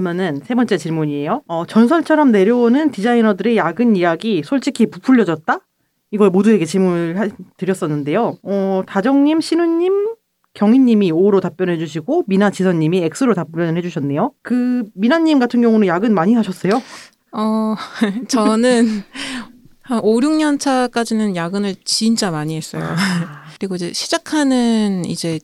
그러면은 세 번째 질문이에요. 어, 전설처럼 내려오는 디자이너들의 야근 이야기 솔직히 부풀려졌다? 이걸 모두에게 질문을 하, 드렸었는데요. 어, 다정님, 신우님, 경희님이 O로 답변해 주시고 미나 지선님이 X로 답변해 주셨네요. 그 미나님 같은 경우는 야근 많이 하셨어요? 어, 저는 한 5, 6년 차까지는 야근을 진짜 많이 했어요. 그리고 이제 시작하는 이제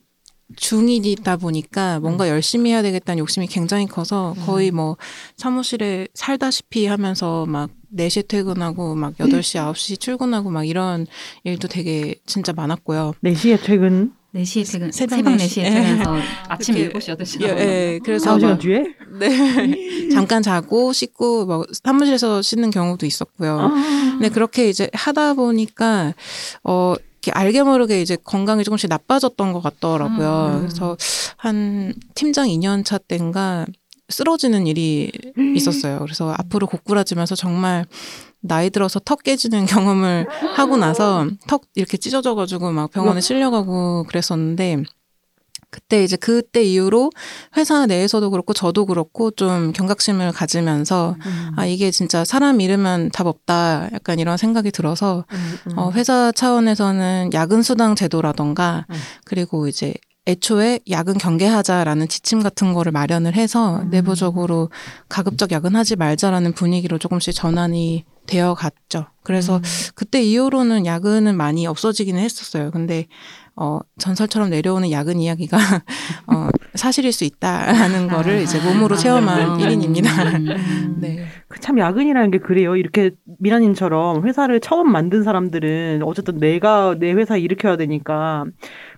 중이다 보니까 뭔가 열심히 해야 되겠다는 욕심이 굉장히 커서 거의 뭐 사무실에 살다시피 하면서 막 4시에 퇴근하고 막 8시, 9시 출근하고 막 이런 일도 되게 진짜 많았고요. 4시에 퇴근? 4시에 퇴근, 새벽 새벽 4시. 4시에 예. 퇴근해서 아침 이렇게- 7시, 8시. 예, 예. 그래서 4시간 막 뒤에? 네. 잠깐 자고 씻고 뭐 사무실에서 씻는 경우도 있었고요. 아. 근데 그렇게 이제 하다 보니까 어 알게 모르게 이제 건강이 조금씩 나빠졌던 것 같더라고요. 음. 그래서 한 팀장 2년 차 때인가 쓰러지는 일이 있었어요. 그래서 앞으로 고꾸라지면서 정말 나이 들어서 턱 깨지는 경험을 하고 나서 턱 이렇게 찢어져가지고 막 병원에 실려가고 그랬었는데 그때 이제 그때 이후로 회사 내에서도 그렇고 저도 그렇고 좀 경각심을 가지면서 음. 아 이게 진짜 사람 잃으면 답 없다 약간 이런 생각이 들어서 음, 음. 어 회사 차원에서는 야근 수당 제도라던가 음. 그리고 이제 애초에 야근 경계하자라는 지침 같은 거를 마련을 해서 음. 내부적으로 가급적 야근하지 말자라는 분위기로 조금씩 전환이 되어 갔죠. 그래서 음. 그때 이후로는 야근은 많이 없어지기는 했었어요. 근데 어 전설처럼 내려오는 야근 이야기가 어 사실일 수 있다라는 거를 이제 몸으로 체험한 음. 1인입니다. 네. 그참 야근이라는 게 그래요. 이렇게 미나님처럼 회사를 처음 만든 사람들은 어쨌든 내가 내 회사 일으켜야 되니까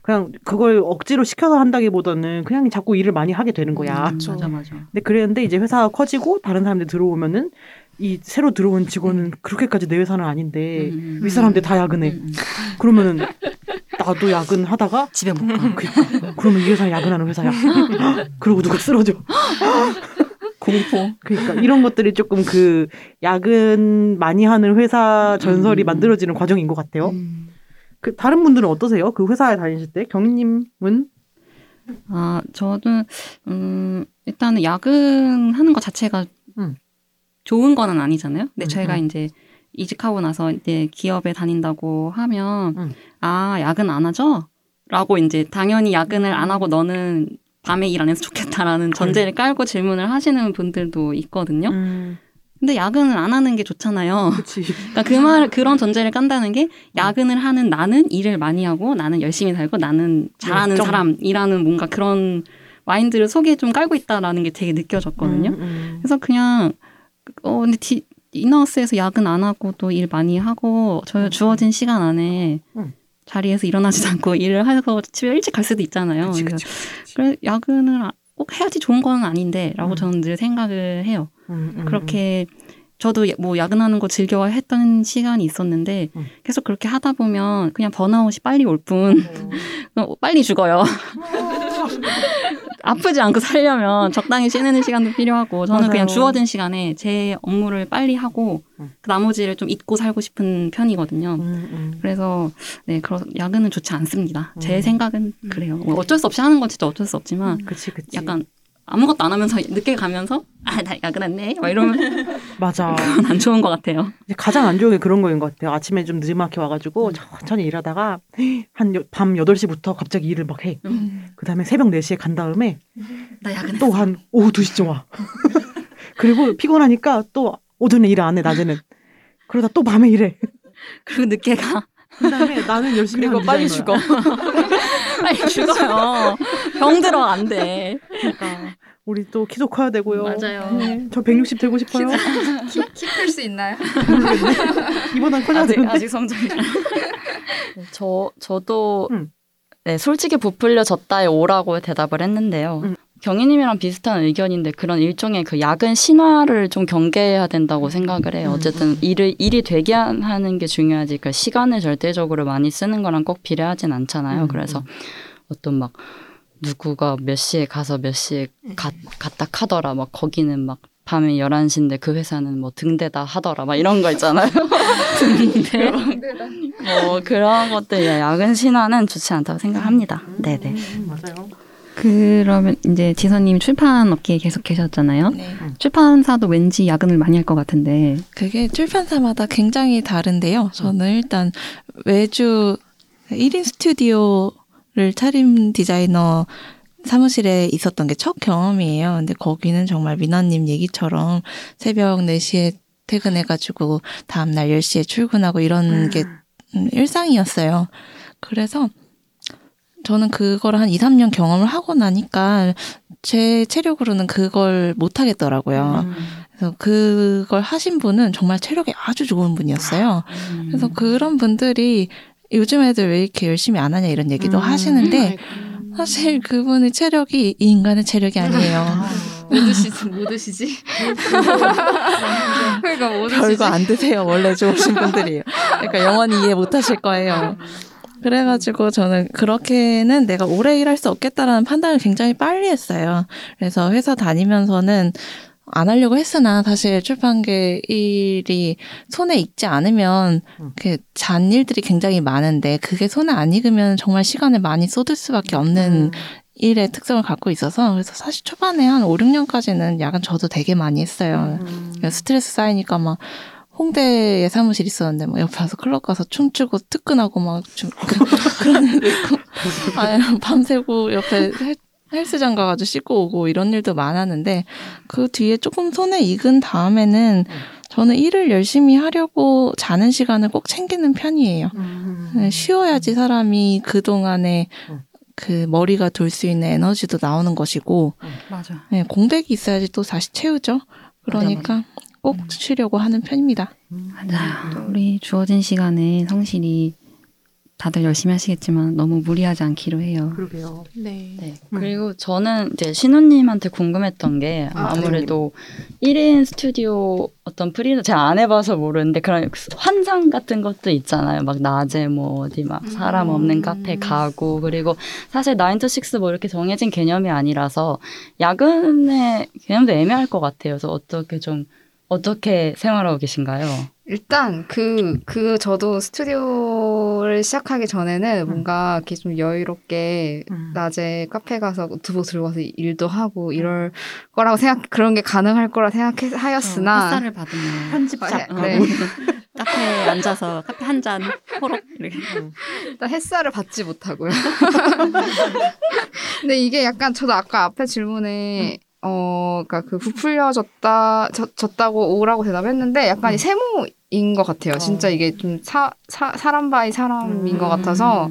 그냥 그걸 억지로 시켜서 한다기보다는 그냥 자꾸 일을 많이 하게 되는 거야. 음, 맞아, 맞아. 근데 그랬는데 이제 회사가 커지고 다른 사람들 들어오면은 이 새로 들어온 직원은 그렇게까지 내 회사는 아닌데 음, 음, 윗사람들 다 야근해. 음, 음. 그러면은 나도 야근하다가 집에 못 가. 그러니까 그러면 이 회사 야근하는 회사야. 그리고 누가 쓰러져. 공포. 그러니까 이런 것들이 조금 그 야근 많이 하는 회사 전설이 음. 만들어지는 과정인 것 같아요. 음. 그 다른 분들은 어떠세요? 그 회사에 다니실 때 경희님은 아, 저는, 음, 일단은 야근하는 것 자체가 음. 좋은 거는 아니잖아요. 근데 음, 저희가 음. 이제 이직하고 나서 이제 기업에 다닌다고 하면, 음. 아, 야근 안 하죠? 라고 이제 당연히 야근을 안 하고 너는 밤에 일 안 해서 좋겠다라는 전제를 깔고 질문을 하시는 분들도 있거든요. 음, 근데 야근을 안 하는 게 좋잖아요. 그러니까 그 말, 그런 전제를 깐다는 게 야근을 하는 나는 일을 많이 하고 나는 열심히 살고 나는 잘하는. 사람이라는 뭔가 그런 마인드를 속에 좀 깔고 있다라는 게 되게 느껴졌거든요. 음, 음. 그래서 그냥, 어, 근데 디, 이너스에서 야근 안 하고 또일 많이 하고 저 주어진 시간 안에 음. 자리에서 일어나지도 않고 일을 해서 집에 일찍 갈 수도 있잖아요. 그치, 그치. 그래, 야근을 아- 꼭 해야지 좋은 건 아닌데 라고 음. 저는 늘 생각을 해요. 음, 음, 그렇게 저도 야- 뭐 야근하는 거 즐겨했던 시간이 있었는데 음. 계속 그렇게 하다 보면 그냥 번아웃이 빨리 올뿐 음. 어, 빨리 죽어요. 아프지 않고 살려면 적당히 쉬는 시간도 필요하고 저는 맞아요. 그냥 주어진 시간에 제 업무를 빨리 하고 음. 그 나머지를 좀 잊고 살고 싶은 편이거든요. 음, 음. 그래서 네 그런 야근은 좋지 않습니다. 제 음. 생각은 그래요. 뭐 어쩔 수 없이 하는 건 진짜 어쩔 수 없지만 그치, 그치. 약간 아무것도 안 하면서 늦게 가면서 아 나 야근했네 막 이러면 맞아. 그건 안 좋은 것 같아요. 가장 안 좋은 게 그런 거인 것 같아요. 아침에 좀 늦지막히 음. 와가지고 천천히 일하다가 한 밤 8시부터 갑자기 일을 막 해. 그 다음에 새벽 4시에 간 다음에 나 야근했어. 또 한 오후 2시쯤 와. 그리고 피곤하니까 또 오전에 일 안 해, 낮에는. 그러다 또 밤에 일해. 그리고 늦게 가. 그 다음에 나는 열심히 그리고 빨리 디자이너야. 빨리 죽어요. 병 들어 안 돼. 그러니까 우리 또 키도 커야 되고요. 맞아요. 네, 저 160 되고 싶어요. 키클 수 있나요? 이보단 커져야 아직 되는데. 아직 성장이. 저 저도 음. 네, 솔직히 부풀려졌다에 오라고 대답을 했는데요. 음. 경희님이랑 비슷한 의견인데 그런 일종의 그 야근 신화를 좀 경계해야 된다고 생각을 해요. 음. 어쨌든 일을 일이 되게 하는 게 중요하지 그 시간을 절대적으로 많이 쓰는 거랑 꼭 비례하진 않잖아요. 음, 그래서 어떤 막 누구가 몇 시에 가서 몇 시에 가, 갔다 카더라 막 거기는 막 밤에 11시인데 그 회사는 뭐 등대다 하더라 막 이런 거 있잖아요. 등대 뭐 그런 것들 야근 신화는 좋지 않다고 생각합니다. 네네. 음, 맞아요. 그러면 이제 지선님 출판 업계에 계속 계셨잖아요. 네. 출판사도 왠지 야근을 많이 할 것 같은데 그게 출판사마다 굉장히 다른데요. 저는 일단 외주 1인 스튜디오를 차림 디자이너 사무실에 있었던 게 첫 경험이에요. 근데 거기는 정말 민아님 얘기처럼 새벽 4시에 퇴근해가지고 다음날 10시에 출근하고 이런 게 음, 일상이었어요. 그래서 저는 그걸 한 2, 3년 경험을 하고 나니까 제 체력으로는 그걸 못 하겠더라고요. 음. 그래서 그걸 하신 분은 정말 체력이 아주 좋은 분이었어요. 그래서 그런 분들이 요즘 애들 왜 이렇게 열심히 안 하냐 이런 얘기도 음. 하시는데 사실 그분의 체력이 이 인간의 체력이 아니에요. 뭐 드시지? 뭐 드시지? 그러니까 뭐 드시지? 별거 안 드세요. 원래 좋으신 분들이에요. 그러니까 영원히 이해 못 하실 거예요. 그래가지고 저는 그렇게는 내가 오래 일할 수 없겠다라는 판단을 굉장히 빨리 했어요. 그래서 회사 다니면서는 안 하려고 했으나 사실 출판계 일이 손에 익지 않으면 음. 그 잔일들이 굉장히 많은데 그게 손에 안 익으면 정말 시간을 많이 쏟을 수밖에 없는 일의 특성을 갖고 있어서 그래서 사실 초반에 한 5, 6년까지는 야간 저도 되게 많이 했어요. 음. 스트레스 쌓이니까 막 홍대에 사무실 있었는데 막 옆에 가서 클럽 가서 춤추고 특근하고 막좀 그런 아니, 밤새고 옆에 헬- 헬스장 가가지고 씻고 오고 이런 일도 많았는데 그 뒤에 조금 손에 익은 다음에는 저는 일을 열심히 하려고 자는 시간을 꼭 챙기는 편이에요. 음. 네, 쉬어야지 사람이 그 동안에 음. 그 머리가 돌 수 있는 에너지도 나오는 것이고 맞아. 네, 공백이 있어야지 또 다시 채우죠. 그러니까 꼭 쉬려고 하는 편입니다. 맞아요. 우리 주어진 시간에 성실히 다들 열심히 하시겠지만 너무 무리하지 않기로 해요. 그러게요. 네. 네. 음. 그리고 저는 이제 신우님한테 궁금했던 게 아, 아무래도 1인 스튜디오 어떤 프리랜서 제가 안 해봐서 모르는데 그런 환상 같은 것도 있잖아요. 막 낮에 뭐 어디 막 사람 없는 카페 가고 그리고 사실 9to6 뭐 이렇게 정해진 개념이 아니라서 야근의 개념도 애매할 것 같아요. 그래서 어떻게 좀 어떻게 생활하고 계신가요? 일단 그, 그 저도 스튜디오를 시작하기 전에는 뭔가 이렇게 좀 여유롭게 음. 낮에 카페 가서 노트북 들고 가서 일도 하고 이럴 거라고 생각, 그런 게 가능할 거라 생각하였으나. 햇살을 받으면 편집자. 아, 네. 카페에 앉아서 커피 한 잔 호록 이렇게. 일단 햇살을 받지 못하고요. 근데 이게 약간 저도 아까 앞에 질문에 어, 그니까 그 부풀려졌다, 졌, 졌다고 오라고 대답했는데 약간 이 세모인 것 같아요. 진짜 이게 좀 사, 사, 사람 by 사람인 것 같아서.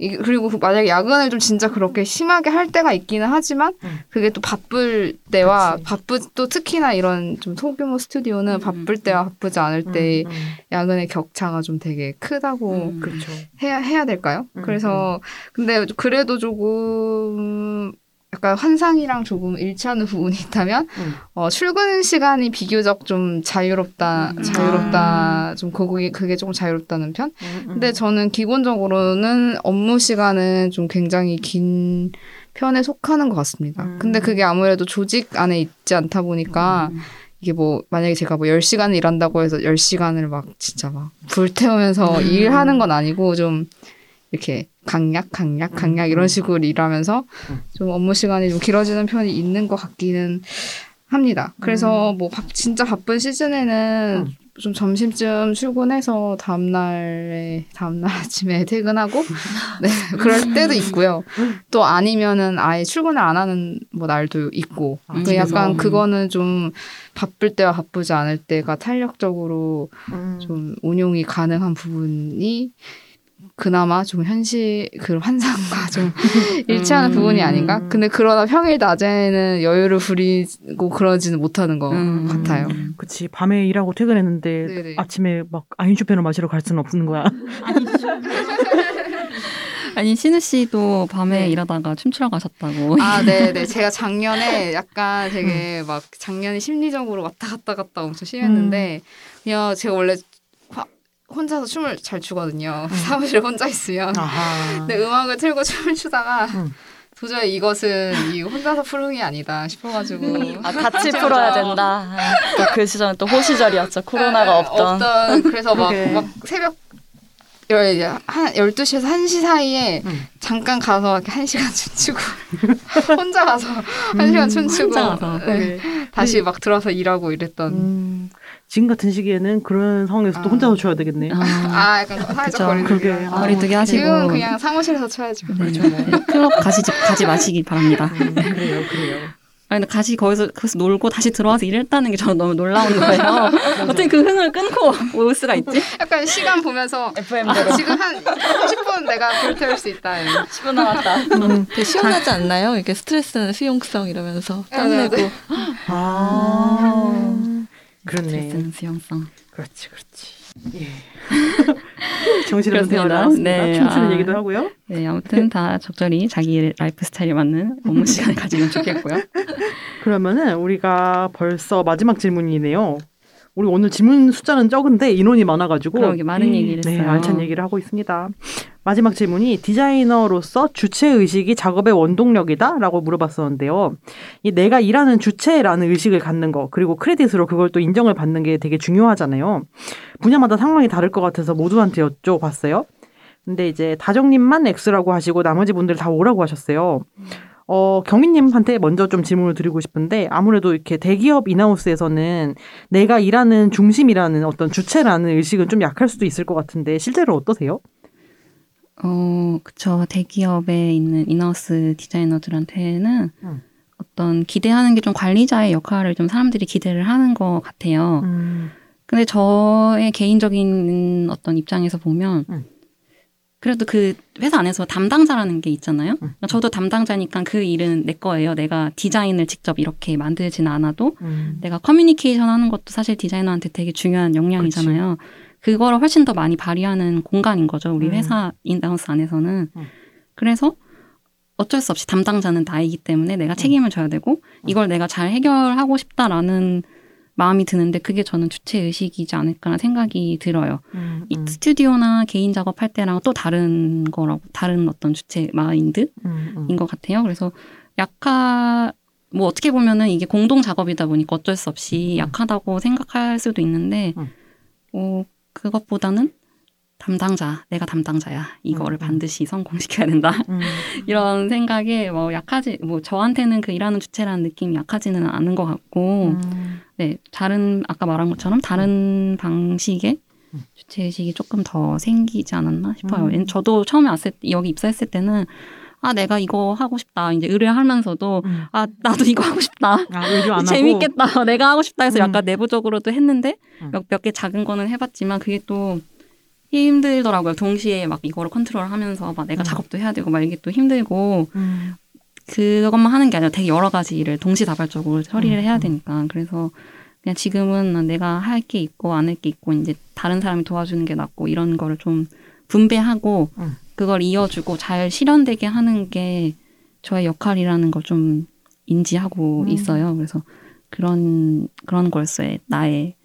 이 그리고 그 만약에 야근을 좀 진짜 그렇게 심하게 할 때가 있기는 하지만 음. 그게 또 바쁠 때와 그치. 바쁘 또 특히나 이런 좀 소규모 스튜디오는 음, 바쁠 음, 때와 바쁘지 않을 때 음, 음. 야근의 격차가 좀 되게 크다고 음. 그렇죠. 해야 해야 될까요? 음, 그래서 근데 그래도 조금 약간 환상이랑 조금 일치하는 부분이 있다면 음. 어, 출근 시간이 비교적 좀 자유롭다 음. 자유롭다 좀 그게 그게 조금 자유롭다는 편. 음, 음. 근데 저는 기본적으로는 업무 시간은 좀 굉장히 긴 편에 속하는 것 같습니다. 음. 근데 그게 아무래도 조직 안에 있지 않다 보니까 이게 뭐 만약에 제가 뭐 10시간을 일한다고 해서 10시간을 막 진짜 막 불태우면서 음. 일하는 건 아니고 좀 이렇게 강약 강약 강약 이런 식으로 일하면서 음. 좀 업무 시간이 좀 길어지는 편이 있는 것 같기는 합니다. 그래서 뭐 바- 진짜 바쁜 시즌에는 음. 좀 점심쯤 출근해서 다음날에 다음날 아침에 퇴근하고 네 그럴 때도 있고요. 또 아니면은 아예 출근을 안 하는 뭐 날도 있고 아, 그 약간. 그거는 좀 바쁠 때와 바쁘지 않을 때가 탄력적으로 음. 좀 운용이 가능한 부분이 그나마 좀 현실 그 환상과 좀 일치하는 음. 부분이 아닌가? 근데 그러나 평일 낮에는 여유를 부리고 그러지는 못하는 것 음. 같아요. 그치 밤에 일하고 퇴근했는데 네네. 아침에 막 아인슈페너 마시러 갈 수는 없는 거야. 아니 신우 씨도 밤에 네. 일하다가 춤추러 가셨다고. 아, 네, 네. 제가 작년에 약간 되게 막 작년에 심리적으로 왔다 갔다 갔다 엄청 심했는데 그냥 제가 원래 화- 혼자서 춤을 잘 추거든요. 사무실에 혼자 있으면. 아하. 근데 음악을 틀고 춤을 추다가 음. 도저히 이것은 이 혼자서 푸는 게 아니다 싶어가지고 아, 같이 풀어야 된다. 또 그 시절은 또 호시절이었죠. 코로나가 네, 없던. 없던 그래서 막. 막 새벽 열, 한 12시에서 1시 사이에 음. 잠깐 가서 이렇게 한 시간 춤추고 혼자 가서 한 시간 춤추고 혼자 가서. 네. 다시 막 들어서 일하고 이랬던 음, 지금 같은 시기에는 그런 상황에서 또 아. 혼자서 줘야 되겠네. 아, 아 약간 사회적. 거리두기. 아, 거리두기 하시고 지금은 그냥 사무실에서 쳐야죠. 네, 네. 클럽 가시지 가지 마시기 바랍니다. 음, 그래요, 그래요. 아니, 근데 다시 거기서, 거기서 놀고 다시 들어와서 일했다는 게 저는 너무 놀라운 거예요. 어떻게 그 흥을 끊고 올 수가 있지? 약간 시간 보면서 FM 아, 지금 한 30분 내가 불태울 수 있다. 10분 남았다. 음, 되게 시원하지 않나요? 이게 스트레스는 수용성 이러면서 네, 네, 땀내고 네. 아, 그렇네. 스트레스는 수용성. 그렇지, 그렇지. 예. 정신을 그렇습니다. 태어나왔습니다. 네, 춤추는 아. 얘기도 하고요. 네, 아무튼 다 적절히 자기 라이프 스타일에 맞는 업무 시간을 가지면 좋겠고요. 그러면은 우리가 벌써 마지막 질문이네요. 우리 오늘 질문 숫자는 적은데 인원이 많아가지고 그러게, 많은 음, 얘기를 네, 했어요. 알찬 얘기를 하고 있습니다. 마지막 질문이 디자이너로서 주체 의식이 작업의 원동력이다라고 물어봤었는데요. 이 내가 일하는 주체라는 의식을 갖는 거 그리고 크레딧으로 그걸 또 인정을 받는 게 되게 중요하잖아요. 분야마다 상황이 다를 것 같아서 모두한테 여쭤봤어요. 근데 이제 다정님만 X라고 하시고 나머지 분들 다 O라고 하셨어요. 어, 경희님한테 먼저 좀 질문을 드리고 싶은데 아무래도 이렇게 대기업 인하우스에서는 내가 일하는 중심이라는 어떤 주체라는 의식은 좀 약할 수도 있을 것 같은데 실제로 어떠세요? 어, 그쵸. 대기업에 있는 인하우스 디자이너들한테는 음. 어떤 기대하는 게 좀 관리자의 역할을 좀 사람들이 기대를 하는 것 같아요. 음. 근데 저의 개인적인 어떤 입장에서 보면 음. 그래도 그 회사 안에서 담당자라는 게 있잖아요. 음. 그러니까 저도 담당자니까 그 일은 내 거예요. 내가 디자인을 직접 이렇게 만들지는 않아도 음. 내가 커뮤니케이션 하는 것도 사실 디자이너한테 되게 중요한 역량이잖아요. 그거를 훨씬 더 많이 발휘하는 공간인 거죠. 우리 음. 회사 인하우스 안에서는. 음. 그래서 어쩔 수 없이 담당자는 나이기 때문에 음. 내가 책임을 져야 되고 이걸 내가 잘 해결하고 싶다라는 마음이 드는데 그게 저는 주체 의식이지 않을까라는 생각이 들어요. 음. 이 스튜디오나 개인 작업할 때랑 또 다른 거라고 다른 어떤 주체 마인드인 음. 음. 것 같아요. 그래서 약하 뭐 어떻게 보면은 이게 공동 작업이다 보니까 어쩔 수 없이 약하다고 생각할 수도 있는데 음. 어 그것보다는 담당자 내가 담당자야 이거를 음, 음. 반드시 성공시켜야 된다 음. 이런 생각에 뭐 약하지 뭐 저한테는 그 일하는 주체라는 느낌이 약하지는 않은 것 같고 음. 네 다른 아까 말한 것처럼 다른 방식의 음. 주체 의식이 조금 더 생기지 않았나 싶어요. 음. 저도 처음에 왔을 때 여기 입사했을 때는 아 내가 이거 하고 싶다 이제 의뢰하면서도 음. 아 나도 이거 하고 싶다 아? 재밌겠다 내가 하고 싶다 해서 음. 약간 내부적으로도 했는데 음. 몇몇개 작은 거는 해봤지만 그게 또 힘들더라고요. 동시에 막 이거를 컨트롤하면서 막 내가 음. 작업도 해야 되고 막 이게 또 힘들고 음. 그것만 하는 게 아니라 되게 여러 가지 일을 동시다발적으로 처리를 음, 해야 음. 되니까 그래서 그냥 지금은 내가 할 게 있고 안 할 게 있고 이제 다른 사람이 도와주는 게 낫고 이런 거를 좀 분배하고 음. 그걸 이어주고 잘 실현되게 하는 게 저의 역할이라는 걸 좀 인지하고 음. 있어요. 그래서 그런 그런 걸서의 나의 음.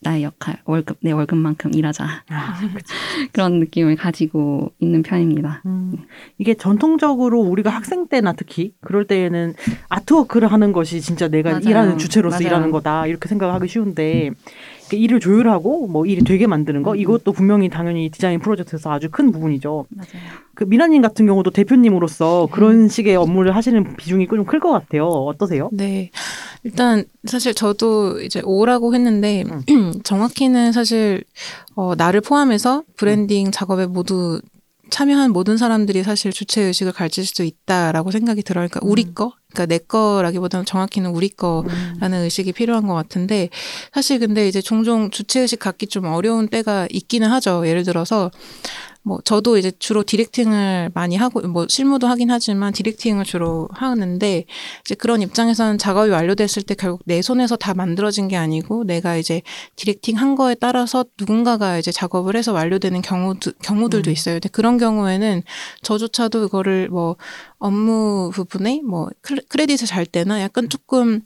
나의 역할 월급 내 월급만큼 일하자 아. 그런 느낌을 가지고 있는 편입니다. 음, 이게 전통적으로 우리가 학생 때나 특히 그럴 때에는 아트워크를 하는 것이 진짜 내가 맞아요. 일하는 주체로서 맞아요. 일하는 거다 이렇게 생각하기 쉬운데 그 일을 조율하고 뭐 일이 되게 만드는 거 음. 이것도 분명히 당연히 디자인 프로젝트에서 아주 큰 부분이죠. 맞아요. 그 미나님 같은 경우도 음. 대표님으로서 그런 식의 업무를 하시는 비중이 좀 클 것 같아요. 어떠세요? 네. 일단 사실 저도 이제 오라고 했는데 정확히는 사실 어 나를 포함해서 브랜딩 작업에 모두 참여한 모든 사람들이 사실 주체 의식을 가질 수 있다라고 생각이 들어요. 그러니까 우리 거, 그러니까 내 거라기보다는 정확히는 우리 거라는 의식이 필요한 것 같은데 사실 근데 이제 종종 주체 의식 갖기 좀 어려운 때가 있기는 하죠. 예를 들어서 뭐 저도 이제 주로 디렉팅을 많이 하고 뭐 실무도 하긴 하지만 디렉팅을 주로 하는데 이제 그런 입장에서는 작업이 완료됐을 때 결국 내 손에서 다 만들어진 게 아니고 내가 이제 디렉팅 한 거에 따라서 누군가가 이제 작업을 해서 완료되는 경우 경우들도 음. 있어요. 근데 그런 경우에는 저조차도 이거를 뭐 업무 부분에 뭐 클- 크레딧을 잘 때나 약간 조금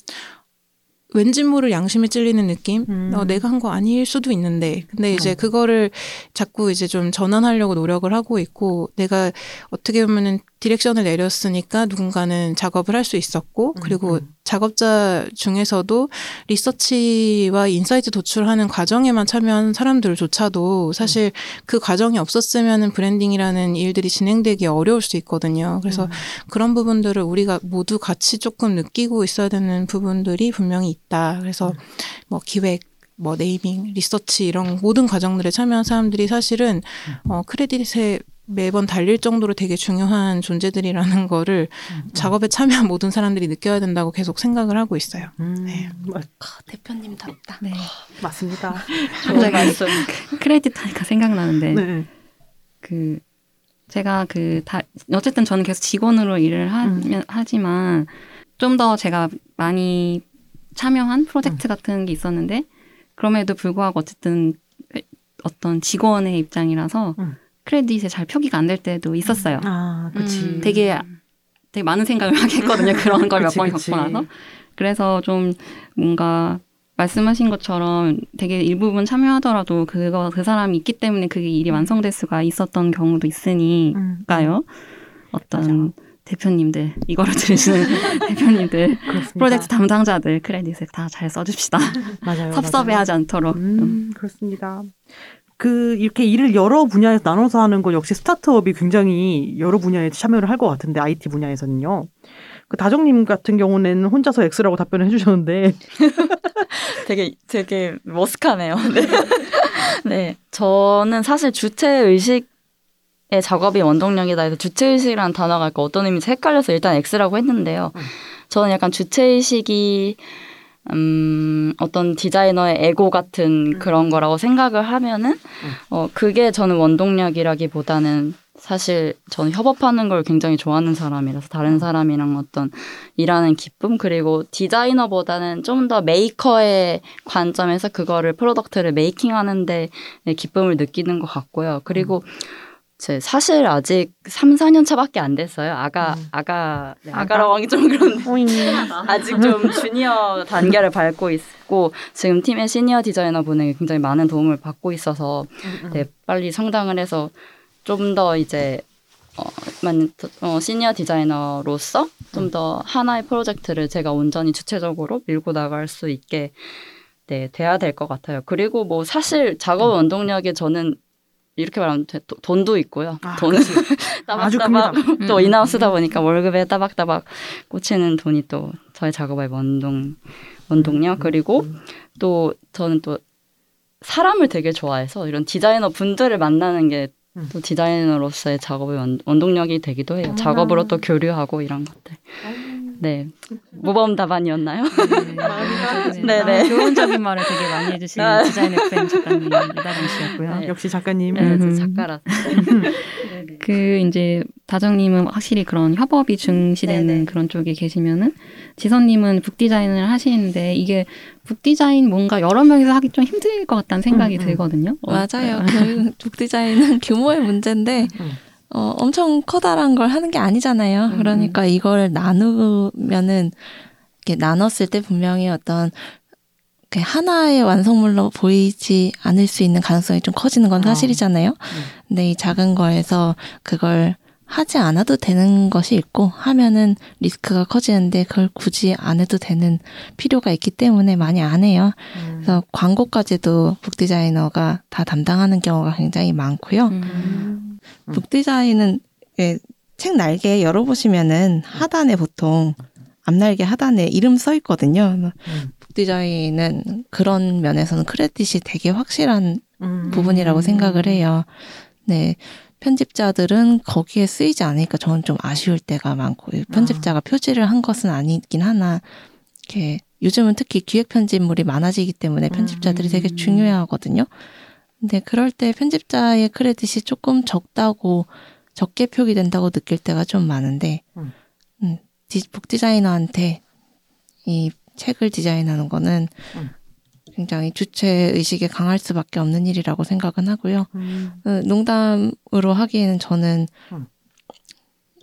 왠지 모를 양심에 찔리는 느낌? 음. 어, 내가 한 거 아닐 수도 있는데. 근데 이제 어. 그거를 자꾸 이제 좀 전환하려고 노력을 하고 있고, 내가 어떻게 보면은 디렉션을 내렸으니까 누군가는 작업을 할 수 있었고 그리고 음. 작업자 중에서도 리서치와 인사이트 도출하는 과정에만 참여한 사람들조차도 사실 그 과정이 없었으면 브랜딩이라는 일들이 진행되기 어려울 수 있거든요. 그래서 음. 그런 부분들을 우리가 모두 같이 조금 느끼고 있어야 되는 부분들이 분명히 있다. 그래서 뭐 기획 뭐 네이밍, 리서치 이런 모든 과정들에 참여한 사람들이 사실은 어 크레딧에 매번 달릴 정도로 되게 중요한 존재들이라는 거를 작업에 참여한 모든 사람들이 느껴야 된다고 계속 생각을 하고 있어요. 음, 네. 맞- 대표님답다. 네. 맞습니다. 갑자기 크레딧 하니까 생각나는데 네. 그 제가 그 다 어쨌든 저는 계속 직원으로 일을 하면 하지만 좀 더 제가 많이 참여한 프로젝트 같은 게 있었는데 그럼에도 불구하고 어쨌든 어떤 직원의 입장이라서 음. 크레딧에 잘 표기가 안 될 때도 있었어요. 아, 그치. 음, 되게 되게 많은 생각을 하게 했거든요. 그런 걸 몇 번. 겪고 나서. 그래서 좀 뭔가 말씀하신 것처럼 되게 일부분 참여하더라도 그거 그 사람이 있기 때문에 그게 일이 완성될 수가 있었던 경우도 있으니까요. 음, 어떤 대표님들 이거를 들으시는 대표님들 그렇습니다. 프로젝트 담당자들 크레딧을 다 잘 써줍시다. 맞아요. 섭섭해하지 않도록. 좀. 음, 그렇습니다. 그 이렇게 일을 여러 분야에서 나눠서 하는 건 역시 스타트업이 굉장히 여러 분야에 참여를 할 것 같은데 IT 분야에서는요. 그 다정님 같은 경우는 혼자서 X라고 답변을 해주셨는데 되게 되게 머쓱하네요. 네. 네. 저는 사실 주체 의식 의 작업이 원동력이다 해서 주체 의식이라는 단어가 어떤 의미인지 헷갈려서 일단 X라고 했는데요. 저는 약간 주체 의식이 음, 어떤 디자이너의 에고 같은 그런 거라고 생각을 하면은, 어, 그게 저는 원동력이라기보다는 사실 저는 협업하는 걸 굉장히 좋아하는 사람이라서 다른 사람이랑 어떤 일하는 기쁨, 그리고 디자이너보다는 좀 더 메이커의 관점에서 그거를 프로덕트를 메이킹하는데 기쁨을 느끼는 것 같고요. 그리고 제 사실 아직 3, 4년 차밖에 안 됐어요. 아가, 아가, 네, 아가라고 하기 좀 그런데. 아직 좀 주니어 단계를 밟고 있고 지금 팀의 시니어 디자이너 분에게 굉장히 많은 도움을 받고 있어서 네, 빨리 성장을 해서 좀 더 이제 어, 만, 어, 시니어 디자이너로서 좀 더 하나의 프로젝트를 제가 온전히 주체적으로 밀고 나갈 수 있게 네, 돼야 될 것 같아요. 그리고 뭐 사실 작업 원동력에 저는 이렇게 말하면 돼- 도- 돈도 있고요. 아, 돈은 아주 따박따박 큽니다. 또 인하우스다 보니까 월급에 따박따박 꽂히는 돈이 또 저의 작업의 원동 원동력 그리고 또 저는 또 사람을 되게 좋아해서 이런 디자이너 분들을 만나는 게 또 디자이너로서의 작업의 원, 원동력이 되기도 해요. 작업으로 또 교류하고 이런 것들. 네. 모범 답안이었나요? 네, 네. 교훈적인 말을 되게 많이 해주신 아. 디자인 FM 작가님 이다정 씨였고요. 네. 역시 작가님. 네, 저 음. 작가라서. 그 이제 다정님은 확실히 그런 협업이 중시되는 네네. 그런 쪽에 계시면은 지선님은 북 디자인을 하시는데 이게 북 디자인 뭔가 여러 명이서 하기 좀 힘들 것 같다는 생각이 음, 음. 들거든요. 어, 맞아요. 북 디자인은 규모의 문제인데 음. 어, 엄청 커다란 걸 하는 게 아니잖아요. 음, 그러니까 이걸 나누면은 이렇게 나눴을 때 분명히 어떤 이렇게 하나의 완성물로 보이지 않을 수 있는 가능성이 좀 커지는 건 사실이잖아요. 근데 이 작은 거에서 그걸 하지 않아도 되는 것이 있고 하면은 리스크가 커지는데 그걸 굳이 안 해도 되는 필요가 있기 때문에 많이 안 해요. 음. 그래서 광고까지도 북 디자이너가 다 담당하는 경우가 굉장히 많고요. 음. 북 디자인은 예, 책 날개 열어보시면은 하단에 보통 앞날개 하단에 이름 써 있거든요. 음. 북 디자인은 그런 면에서는 크레딧이 되게 확실한 음. 부분이라고 생각을 해요. 네. 편집자들은 거기에 쓰이지 않으니까 저는 좀 아쉬울 때가 많고 편집자가 표지를 한 것은 아니긴 하나 이렇게 요즘은 특히 기획 편집물이 많아지기 때문에 편집자들이 되게 음. 중요하거든요. 근데 그럴 때 편집자의 크레딧이 조금 적다고 적게 표기된다고 느낄 때가 좀 많은데 음. 음, 디, 북 디자이너한테 이 책을 디자인하는 거는 음. 굉장히 주체 의식이 강할 수밖에 없는 일이라고 생각은 하고요. 음. 어, 농담으로 하기에는 저는 음.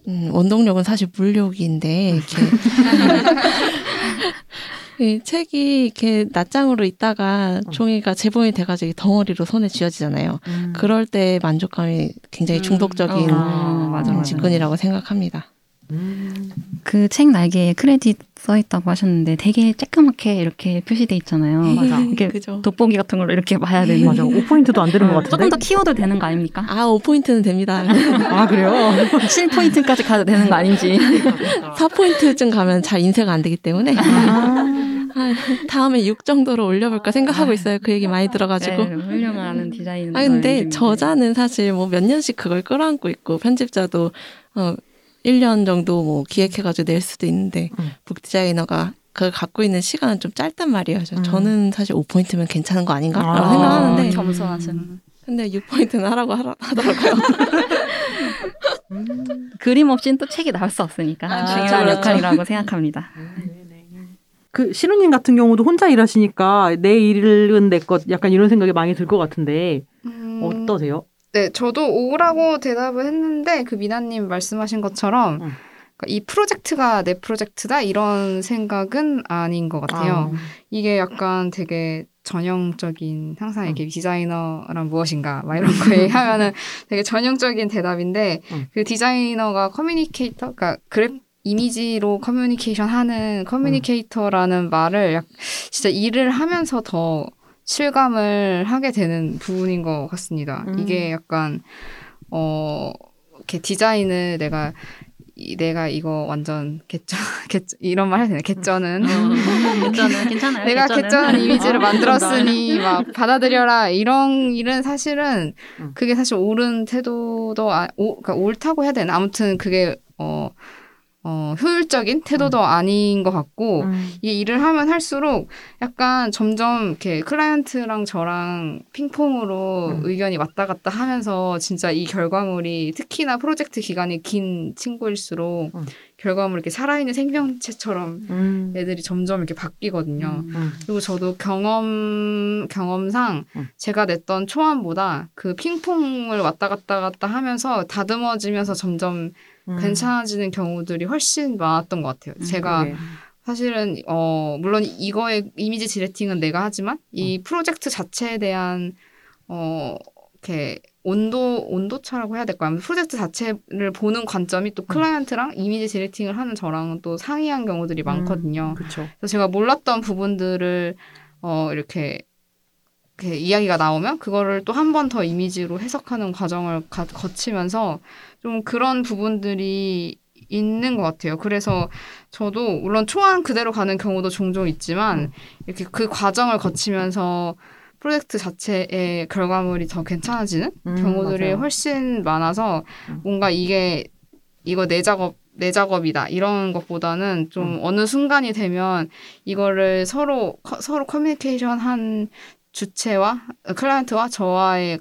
음, 원동력은 사실 물욕인데 이렇게 이 책이 이렇게 낱장으로 있다가 어. 종이가 재본이 돼가지고 덩어리로 손에 쥐어지잖아요. 음. 그럴 때 만족감이 굉장히 음. 중독적인 어, 맞아, 맞아. 직군이라고 생각합니다. 음. 그책 날개에 크레딧 써 있다고 하셨는데 되게 쬐끄맣게 이렇게 표시돼 있잖아요. 맞아. 이렇게 그죠. 돋보기 같은 걸로 이렇게 봐야 되는 맞아. 5포인트도 안 되는 것 같은데. 조금 더 키워도 되는 거 아닙니까? 아, 5포인트는 됩니다. 아, 그래요? 7포인트까지 가도 되는 거 아닌지. 4포인트쯤 가면 잘 인쇄가 안 되기 때문에 아, 다음에 6 정도로 올려볼까 생각하고 있어요. 그 얘기 많이 들어가지고. 네, 훌륭한 디자인. 아 근데 저자는 사실 뭐 몇 년씩 그걸 끌어안고 있고 편집자도 어 1년 정도 뭐 기획해가지고 낼 수도 있는데 음. 북 디자이너가 그걸 갖고 있는 시간은 좀 짧단 말이에요. 음. 저는 사실 5포인트면 괜찮은 거 아닌가라고 아. 생각하는데 겸손하시는. 근데 6포인트는 하라고 하라, 하더라고요. 그림 없이는 또 책이 나올 수 없으니까 아, 중요한. 역할이라고 생각합니다. 그 신우님 같은 경우도 혼자 일하시니까 내 일은 내 것 약간 이런 생각이 많이 들 것 같은데 음, 어떠세요? 네, 저도 오라고 대답을 했는데 그 미나님 말씀하신 것처럼 음. 이 프로젝트가 내 프로젝트다 이런 생각은 아닌 것 같아요. 아, 이게 약간 되게 전형적인 항상 음. 이렇게 디자이너란 무엇인가 막 이런 거에 하면은 되게 전형적인 대답인데 음. 그 디자이너가 커뮤니케이터 그러니까 그래픽 이미지로 커뮤니케이션 하는 커뮤니케이터라는 말을 약 진짜 일을 하면서 더 실감을 하게 되는 부분인 것 같습니다. 음. 이게 약간 어 이렇게 디자인을 내가 이- 내가 이거 완전 개쩌 개 이런 말 해야 되나 개쩌는 개쩌는 괜찮아요. 내가 개쩌는 이미지를 아, 만들었으니 막 받아들여라 이런 일은 사실은 음. 그게 사실 옳은 태도도 아, 오, 그러니까 옳다고 해야 되나 아무튼 그게 어, 어 효율적인 태도도 아닌 것 같고 음. 이 일을 하면 할수록 약간 점점 이렇게 클라이언트랑 저랑 핑퐁으로 음. 의견이 왔다 갔다 하면서 진짜 이 결과물이 특히나 프로젝트 기간이 긴 친구일수록 음. 결과물 이렇게 살아있는 생명체처럼 음. 애들이 점점 이렇게 바뀌거든요. 음. 그리고 저도 경험 경험상 음. 제가 냈던 초안보다 그 핑퐁을 왔다 갔다 갔다 하면서 다듬어지면서 점점 음. 괜찮아지는 경우들이 훨씬 많았던 것 같아요. 음, 제가 그러게. 사실은 어 물론 이거의 이미지 디렉팅은 내가 하지만 음. 이 프로젝트 자체에 대한 어 이렇게 온도 온도차라고 해야 될까요? 프로젝트 자체를 보는 관점이 음. 또 클라이언트랑 이미지 디렉팅을 하는 저랑은 또 상이한 경우들이 많거든요. 그렇죠. 그래서 제가 몰랐던 부분들을 어 이렇게 이렇게 이야기가 나오면 그거를 또 한 번 더 이미지로 해석하는 과정을 가- 거치면서 좀 그런 부분들이 있는 것 같아요. 그래서 저도 물론 초안 그대로 가는 경우도 종종 있지만 음. 이렇게 그 과정을 거치면서 프로젝트 자체의 결과물이 더 괜찮아지는 음, 경우들이 맞아요. 훨씬 많아서 음. 뭔가 이게 이거 내 작업 내 작업이다 이런 것보다는 좀 음. 어느 순간이 되면 이거를 서로 커- 서로 커뮤니케이션 한 주체와 어, 클라이언트와 저와의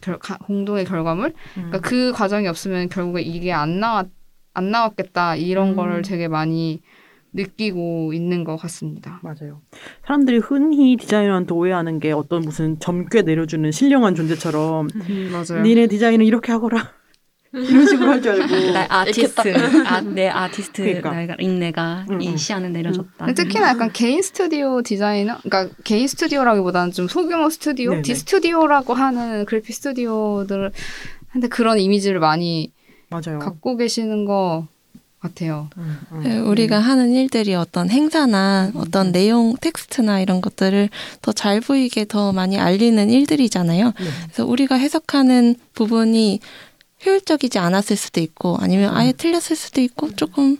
결- 가- 공동의 결과물 음. 그러니까 그 과정이 없으면 결국에 이게 안 나왔 안 나왔겠다 이런 음. 거를 되게 많이 느끼고 있는 것 같습니다. 맞아요. 사람들이 흔히 디자이너한테 오해하는 게 어떤 무슨 점괘 내려주는 신령한 존재처럼 맞아요. 니네 디자인은 이렇게 하거라. 이런 식으로 할 줄 알고. 나 아티스트, 아, 내 아티스트 그러니까. 내가 인내가 응, 응. 이 시안을 내려줬다. 특히나 약간 개인 스튜디오 디자이너, 그러니까 개인 스튜디오라기보다는 좀 소규모 스튜디오, 네네. 뭐 스튜디오라고 하는 그래픽 스튜디오들 한테 그런 이미지를 많이 맞아요. 갖고 계시는 것 같아요. 음, 음. 네, 우리가 하는 일들이 어떤 행사나 어떤 내용 텍스트나 이런 것들을 더 잘 보이게 더 많이 알리는 일들이잖아요. 네. 그래서 우리가 해석하는 부분이 효율적이지 않았을 수도 있고 아니면 아예 틀렸을 수도 있고 조금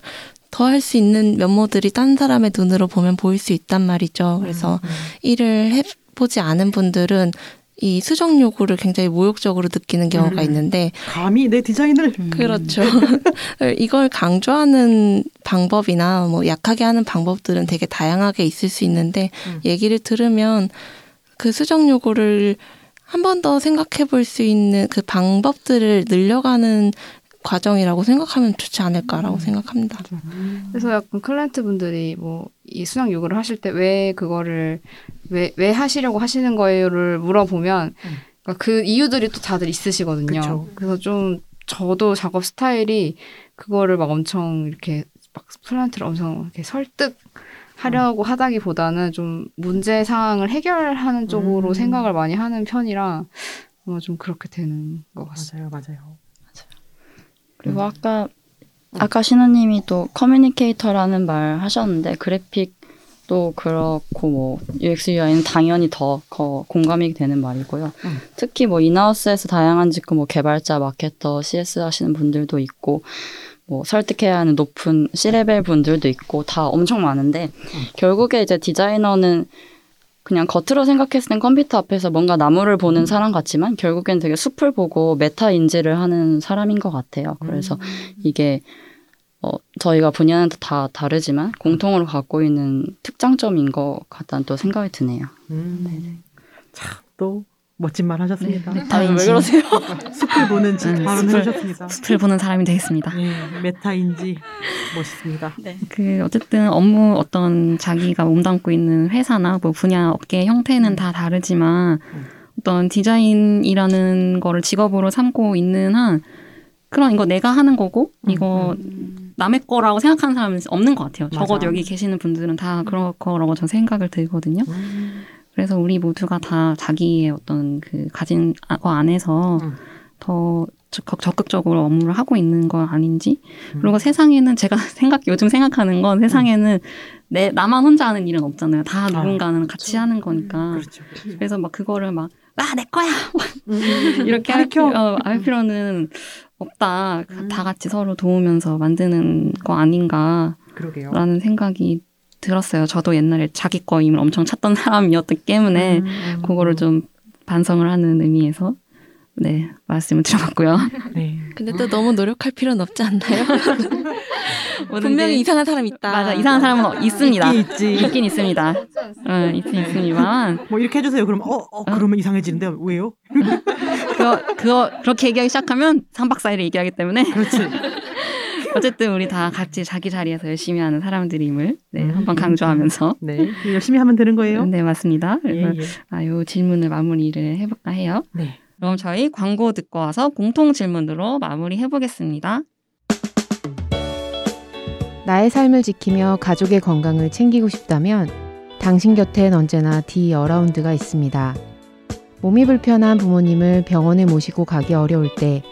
더 할 수 있는 면모들이 딴 사람의 눈으로 보면 보일 수 있단 말이죠. 그래서 음, 일을 해보지 않은 분들은 이 수정 요구를 굉장히 모욕적으로 느끼는 경우가 음. 있는데 감히 내 디자인을 그렇죠. 이걸 강조하는 방법이나 뭐 약하게 하는 방법들은 되게 다양하게 있을 수 있는데 음. 얘기를 들으면 그 수정 요구를 한 번 더 생각해 볼 수 있는 그 방법들을 늘려가는 과정이라고 생각하면 좋지 않을까라고 생각합니다. 그래서 약간 클라이언트 분들이 뭐 이 수정 요구를 하실 때 왜 그거를 왜, 왜 하시려고 하시는 거예요를 물어보면 음. 그러니까 그 이유들이 또 다들 있으시거든요. 그쵸. 그래서 좀 저도 작업 스타일이 그거를 막 엄청 이렇게 막 클라이언트를 엄청 이렇게 설득 하려고 하다기보다는 좀 문제 상황을 해결하는 쪽으로 음. 생각을 많이 하는 편이라 아마 좀 그렇게 되는 것 같습니다. 맞아요, 맞아요. 그리고 아까 아까 신우님이 또 커뮤니케이터라는 말 하셨는데 그래픽도 그렇고 뭐 UX UI는 당연히 더 거- 공감이 되는 말이고요. 음. 특히 뭐 인하우스에서 다양한 직군 뭐 개발자, 마케터, CS 하시는 분들도 있고 뭐 설득해야 하는 높은 C level 분들도 있고 다 엄청 많은데 결국에 이제 디자이너는 그냥 겉으로 생각했을 땐 컴퓨터 앞에서 뭔가 나무를 보는 사람 같지만 결국엔 되게 숲을 보고 메타 인지를 하는 사람인 것 같아요. 그래서 이게 어, 저희가 분야는 다 다르지만 공통으로 갖고 있는 특장점인 것 같다는 또 생각이 드네요. 음. 참, 또 멋진 말 하셨습니다. 네, 아유, 왜 메타인지. 그러세요? 숲을 보는 지 음, 발언을 숲을- 하셨습니다. 숲을 보는 사람이 되겠습니다. 네, 메타인지 멋있습니다. 그 어쨌든 업무 어떤 자기가 몸담고 있는 회사나 뭐 분야 업계 형태는 다 다르지만 음. 어떤 디자인이라는 거를 직업으로 삼고 있는 한 그런 이거 내가 하는 거고 음, 이거 남의 거라고 생각하는 사람은 없는 것 같아요. 적어도 여기 계시는 분들은 다 그럴 거라고 저는 생각을 들거든요. 음. 그래서 우리 모두가 다 자기의 어떤 그 가진 거 안에서 음. 더 적극- 적극적으로 업무를 하고 있는 건 아닌지 음. 그리고 세상에는 제가 생각 요즘 생각하는 건 세상에는 내 나만 혼자 하는 일은 없잖아요. 다 누군가는 같이 하는 거니까 그렇죠. 그래서 막 그거를 막 아, 내 거야! 음. 이렇게 할. 필요, 어, 할 필요는 없다. 음. 다 같이 서로 도우면서 만드는 거 아닌가라는 그러게요. 생각이 들었어요. 저도 옛날에 자기 거임을 엄청 찾던 사람이었기 때문에 음, 음. 그거를 좀 반성을 하는 의미에서 네 말씀을 드려봤고요. 네. 근데 또 너무 노력할 필요는 없지 않나요? 분명히 이상한 사람 있다. 맞아 이상한 사람은 있습니다. 있긴 있지. 있긴 있습니다. 어, 있긴 있습니다만 뭐 이렇게 해주세요. 그럼 어, 어 그러면 이상해지는데 왜요? 그거 그거 그렇게 얘기하기 시작하면 3박 4일을 얘기하기 때문에 그렇지. 어쨌든 우리 다 같이 자기 자리에서 열심히 하는 사람들임을 네, 음, 한번 음, 강조하면서 네, 열심히 하면 되는 거예요. 네 맞습니다. 예, 그래서 예. 아, 요 질문을 마무리를 해볼까 해요. 네. 그럼 저희 광고 듣고 와서 공통 질문으로 마무리 해보겠습니다. 나의 삶을 지키며 가족의 건강을 챙기고 싶다면 당신 곁엔 언제나 디 어라운드가 있습니다. 몸이 불편한 부모님을 병원에 모시고 가기 어려울 때,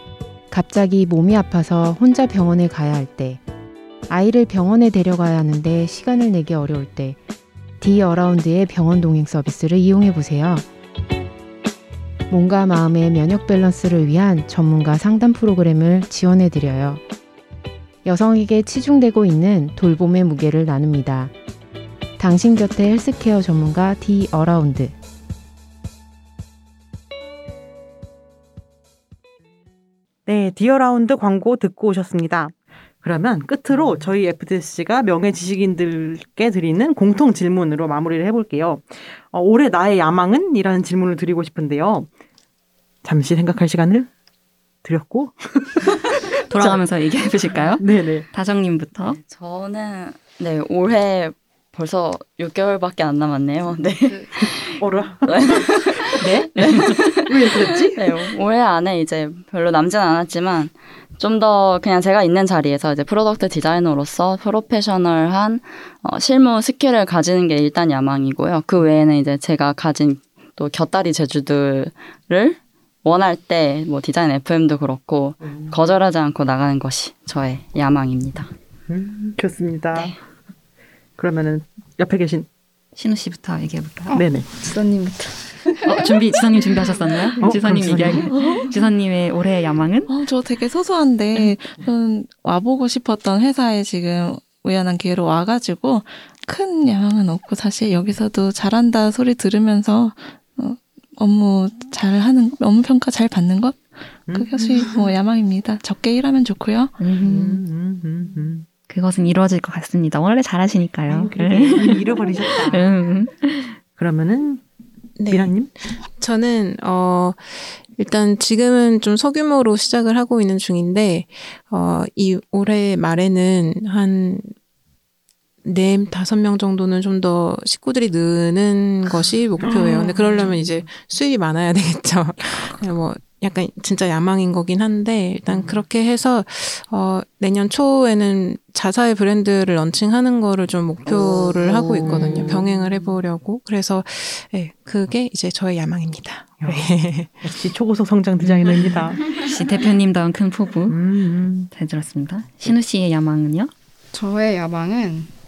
갑자기 몸이 아파서 혼자 병원에 가야 할 때, 아이를 병원에 데려가야 하는데 시간을 내기 어려울 때, 디 어라운드의 병원 동행 서비스를 이용해 보세요. 몸과 마음의 면역 밸런스를 위한 전문가 상담 프로그램을 지원해 드려요. 여성에게 치중되고 있는 돌봄의 무게를 나눕니다. 당신 곁에 헬스케어 전문가 디 어라운드. 네, 디어라운드 광고 듣고 오셨습니다. 그러면 끝으로 저희 FDSC가 명예 지식인들께 드리는 공통 질문으로 마무리를 해볼게요. 어, 올해 나의 야망은? 이라는 질문을 드리고 싶은데요. 잠시 생각할 시간을 드렸고. 돌아가면서 얘기해 보실까요? 네네. 다정님부터. 저는 네 올해 벌써 6개월밖에 안 남았네요. 네. 어라. 네? 왜 그랬지? 네, 올해 안에 이제 별로 남진 않았지만 좀 더 그냥 제가 있는 자리에서 이제 프로덕트 디자이너로서 프로페셔널한 어, 실무 스킬을 가지는 게 일단 야망이고요. 그 외에는 이제 제가 가진 또 곁다리 재주들을 원할 때 뭐 디자인 FM도 그렇고 거절하지 않고 나가는 것이 저의 야망입니다. 음, 좋습니다. 네. 그러면은 옆에 계신 신우 씨부터 얘기해 볼까요? 네네. 지선님부터. 어, 준비 지선님 준비하셨었나요? 어, 지선님 얘기하기. 지선님의 올해 야망은? 어, 저 되게 소소한데, 저는 와보고 싶었던 회사에 지금 우연한 기회로 와가지고, 큰 야망은 없고, 사실 여기서도 잘한다 소리 들으면서, 어, 업무 잘 하는, 업무 평가 잘 받는 것? 그것이 뭐 야망입니다. 적게 일하면 좋고요. 음, 음, 음, 음. 그것은 이루어질 것 같습니다. 원래 잘하시니까요. 그래도 이미 잃어버리셨다. 음. 그러면은 네. 미라님? 저는 어 일단 지금은 좀 소규모로 시작을 하고 있는 중인데 어이 올해 말에는 한 네, 다섯 명 정도는 좀 더 식구들이 느는 것이 목표예요. 근데 그러려면 이제 수입이 많아야 되겠죠. 뭐 약간 진짜 야망인 거긴 한데 일단 그렇게 해서 어 내년 초에는 자사의 브랜드를 런칭하는 거를 좀 목표를 오. 하고 있거든요. 병행을 해보려고. 그래서 네, 그게 이제 저의 야망입니다. 네. 역시 초고속 성장 디자이너입니다. 역시 대표님다운 큰 포부 음, 음. 잘 들었습니다. 신우 씨의 야망은요? 저의 야망은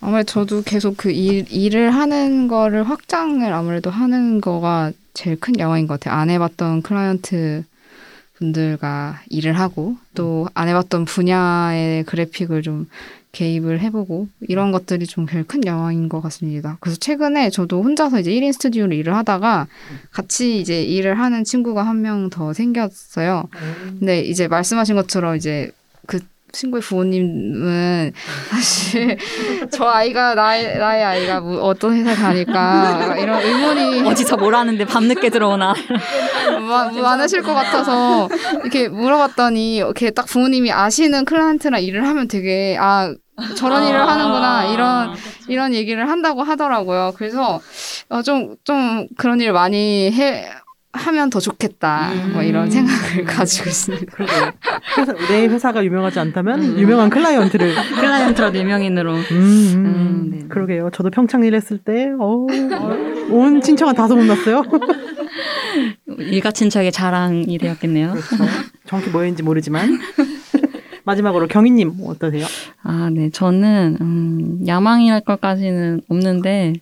아무래도 저도 계속 그 일, 일을 하는 거를 확장을 아무래도 하는 거가 제일 큰 야망인 것 같아요. 안 해봤던 클라이언트 분들과 일을 하고 또 안 해봤던 분야의 그래픽을 좀 개입을 해보고 이런 것들이 좀 제일 큰 야망인 것 같습니다. 그래서 최근에 저도 혼자서 이제 1인 스튜디오를 일을 하다가 같이 이제 일을 하는 친구가 한 명 더 생겼어요. 근데 이제 말씀하신 것처럼 이제 그 친구의 부모님은 사실 저 아이가 나의 나의 아이가 뭐 어떤 회사 가니까 이런 의문이 어디서 뭘 하는데 밤늦게 들어오나. 마- 많으실 것 같아서 이렇게 물어봤더니 이렇게 딱 부모님이 아시는 클라이언트랑 일을 하면 되게 아 저런 일을 하는구나 이런 이런 얘기를 한다고 하더라고요. 그래서 어, 좀좀 그런 일 많이 해 하면 더 좋겠다 뭐 이런 생각을 가지고 있습니다. 그러게요. 회사, 내 회사가 유명하지 않다면 유명한 클라이언트를. 클라이언트라도 유명인으로. 음, 음, 음, 네. 그러게요. 저도 평창 일했을 때, 어, 온 친척은 다 소문났어요. 일가 친척의 자랑이 되었겠네요. 그렇죠. 정확히 뭐였는지 모르지만. 마지막으로 경희님 어떠세요? 아, 네. 저는, 음, 야망이랄 것까지는 없는데,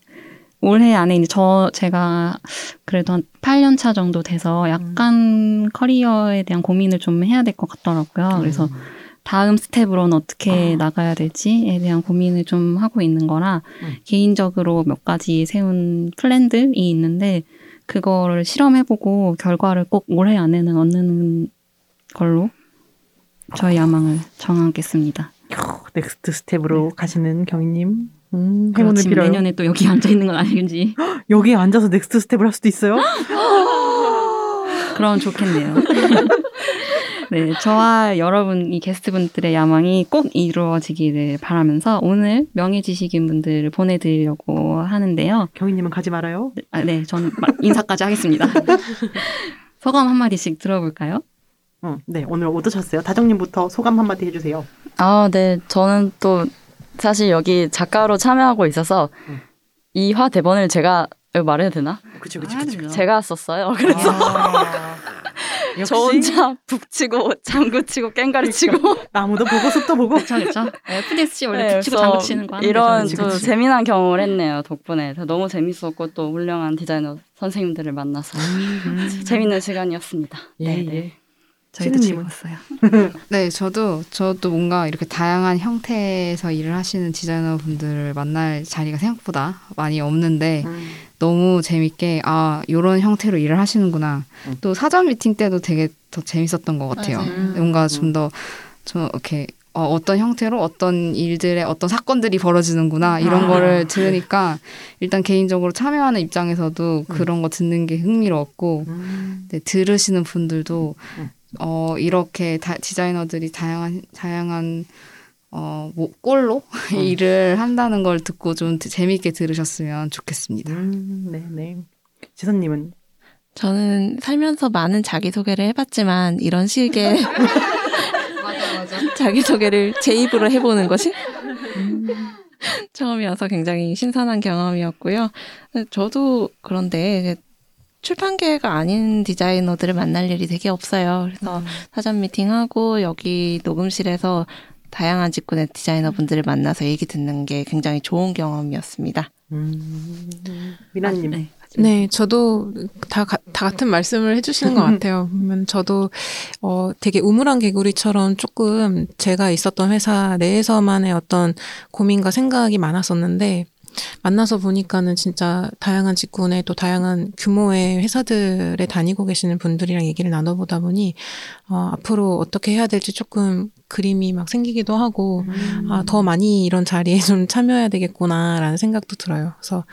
올해 안에 이제 저, 제가 그래도 한 8년 차 정도 돼서 약간 커리어에 대한 고민을 좀 해야 될 것 같더라고요. 그래서 다음 스텝으로는 어떻게 나가야 될지에 대한 고민을 좀 하고 있는 거라, 음. 개인적으로 몇 가지 세운 플랜들이 있는데, 그거를 실험해보고 결과를 꼭 올해 안에는 얻는 걸로 저의 야망을 정하겠습니다. 어, next step으로 가시는 경희님. 음, 행운을 빌어요. 내년에 또 여기 앉아 있는 건 아니겠지. 여기 앉아서 next step을 할 수도 있어요? 그럼 좋겠네요. 네, 저와 여러분 이 게스트분들의 야망이 꼭 이루어지기를 바라면서 오늘 명예 지식인 분들을 보내드리려고 하는데요. 경희님은 가지 말아요. 아, 네, 막 인사까지 하겠습니다. 소감 한 마디씩 들어볼까요? 어, 네, 오늘 어떠셨어요? 다정님부터 소감 한 마디 해주세요. 아, 네. 저는 또 사실 여기 작가로 참여하고 있어서 음. 이화 대본을 제가 말해도 되나? 그치, 그치, 아, 그치. 네. 제가 썼어요. 그래서 아, 저 혼자 북치고 장구치고 깽가리치고 나무도 보고 숲도 보고. 그렇죠, 그렇죠. FDSC 원래 네, 붙이고 그래서 장구 치는 거 이런 그치, 또 그치. 재미난 경험을 했네요. 덕분에 너무 재밌었고 또 훌륭한 디자이너 선생님들을 만나서 음. 재밌는 시간이었습니다. 예, 네, 네. 예. 저희도? 즐거웠어요. 네, 저도 저도 뭔가 이렇게 다양한 형태에서 일을 하시는 디자이너 분들을 만날 자리가 생각보다 많이 없는데 음. 너무 재밌게 아 요런 형태로 일을 하시는구나. 음. 또 사전 미팅 때도 되게 더 재밌었던 것 같아요. 맞아요. 뭔가 좀 더좀 이렇게 어, 어떤 형태로 어떤 일들의 어떤 사건들이 벌어지는구나 이런 아, 거를 들으니까 일단 개인적으로 참여하는 입장에서도 그런 거 듣는 게 흥미로웠고 음. 네, 들으시는 분들도 음. 어 이렇게 다, 디자이너들이 다양한 다양한 어 뭐, 꼴로 음. 일을 한다는 걸 듣고 좀 재미있게 들으셨으면 좋겠습니다. 음, 네, 네. 지선님은 저는 살면서 많은 자기소개를 해봤지만 이런 식의 자기소개를 제 입으로 해보는 것이 처음이어서 굉장히 신선한 경험이었고요. 저도 그런데 출판계가 아닌 디자이너들을 만날 일이 되게 없어요. 그래서 사전 미팅하고 여기 녹음실에서 다양한 직군의 디자이너분들을 만나서 얘기 듣는 게 굉장히 좋은 경험이었습니다. 음, 미나님. 네. 네, 저도 다, 가- 다 같은 말씀을 해주시는 것 같아요. 그러면 저도 어, 되게 우물한 개구리처럼 조금 제가 있었던 회사 내에서만의 어떤 고민과 생각이 많았었는데 만나서 보니까는 진짜 다양한 직군의 또 다양한 규모의 회사들에 다니고 계시는 분들이랑 얘기를 나눠보다 보니 어, 앞으로 어떻게 해야 될지 조금 그림이 막 생기기도 하고 음. 아, 더 많이 이런 자리에 좀 참여해야 되겠구나라는 생각도 들어요. 그래서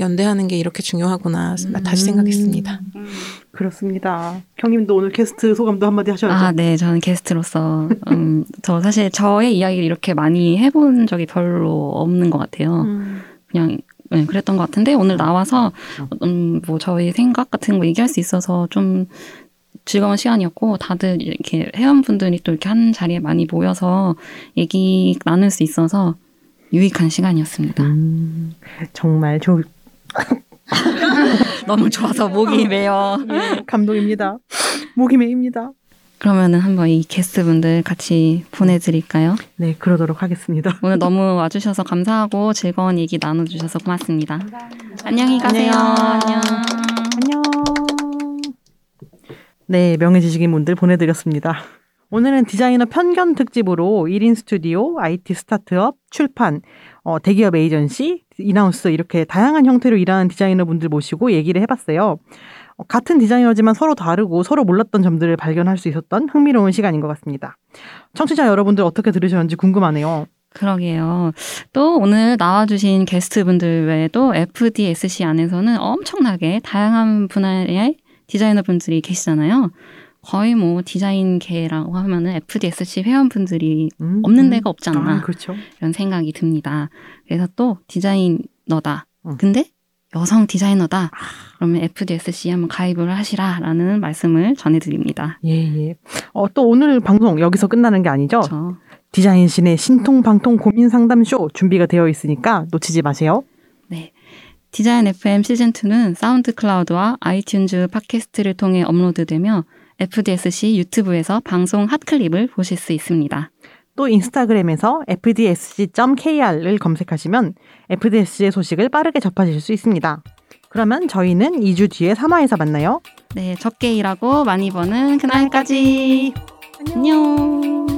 연대하는 게 이렇게 중요하구나 다시 생각했습니다. 그렇습니다. 경님도 오늘 게스트 소감도 한마디 하셔야죠. 아, 네. 저는 게스트로서, 음, 저 사실 저의 이야기를 이렇게 많이 해본 적이 별로 없는 것 같아요. 음. 그냥, 네, 그랬던 것 같은데, 오늘 나와서, 음, 뭐, 저희 생각 같은 거 얘기할 수 있어서 좀 즐거운 시간이었고 다들 이렇게 회원분들이 또 이렇게 한 자리에 많이 모여서 얘기 나눌 수 있어서 유익한 시간이었습니다. 음, 정말 좋 너무 좋아서 목이 메요. 감동입니다. 목이 메입니다. 그러면은 한번 이 게스트분들 같이 보내드릴까요? 네, 그러도록 하겠습니다. 오늘 너무 와주셔서 감사하고 즐거운 얘기 나눠주셔서 고맙습니다. 안녕히 가세요. 안녕. 안녕. 네, 명예지식인 분들 보내드렸습니다. 오늘은 디자이너 편견 특집으로 1인 스튜디오, IT 스타트업, 출판, 어, 대기업 에이전시, in-house 이렇게 다양한 형태로 일하는 디자이너 분들 모시고 얘기를 해봤어요. 어, 같은 디자이너지만 서로 다르고 서로 몰랐던 점들을 발견할 수 있었던 흥미로운 시간인 것 같습니다. 청취자 여러분들 어떻게 들으셨는지 궁금하네요. 그러게요. 또 오늘 나와주신 게스트분들 외에도 FDSC 안에서는 엄청나게 다양한 분야의 디자이너 분들이 계시잖아요. 거의 뭐 디자인계라고 하면은 FDSC 회원분들이 음, 없는 음. 데가 없지 않나 아, 그렇죠. 이런 생각이 듭니다. 그래서 또 디자이너다. 음. 근데 여성 디자이너다. 그러면 FDSC 한번 가입을 하시라라는 말씀을 전해드립니다. 예, 예. 어, 또 오늘 방송 여기서 끝나는 게 아니죠? 저 디자인 신의 신통방통 고민 상담쇼 준비가 되어 있으니까 놓치지 마세요. 네. 디자인 FM 시즌2는 SoundCloud와 iTunes 팟캐스트를 통해 업로드되며 FDSC 유튜브에서 방송 hot clip을 보실 수 있습니다. 또 인스타그램에서 fdsc.kr을 검색하시면 FDSC의 소식을 빠르게 접하실 수 있습니다. 그러면 저희는 2주 뒤에 3화에서 만나요. 네, 적게 일하고 많이 버는 그날까지. 안녕.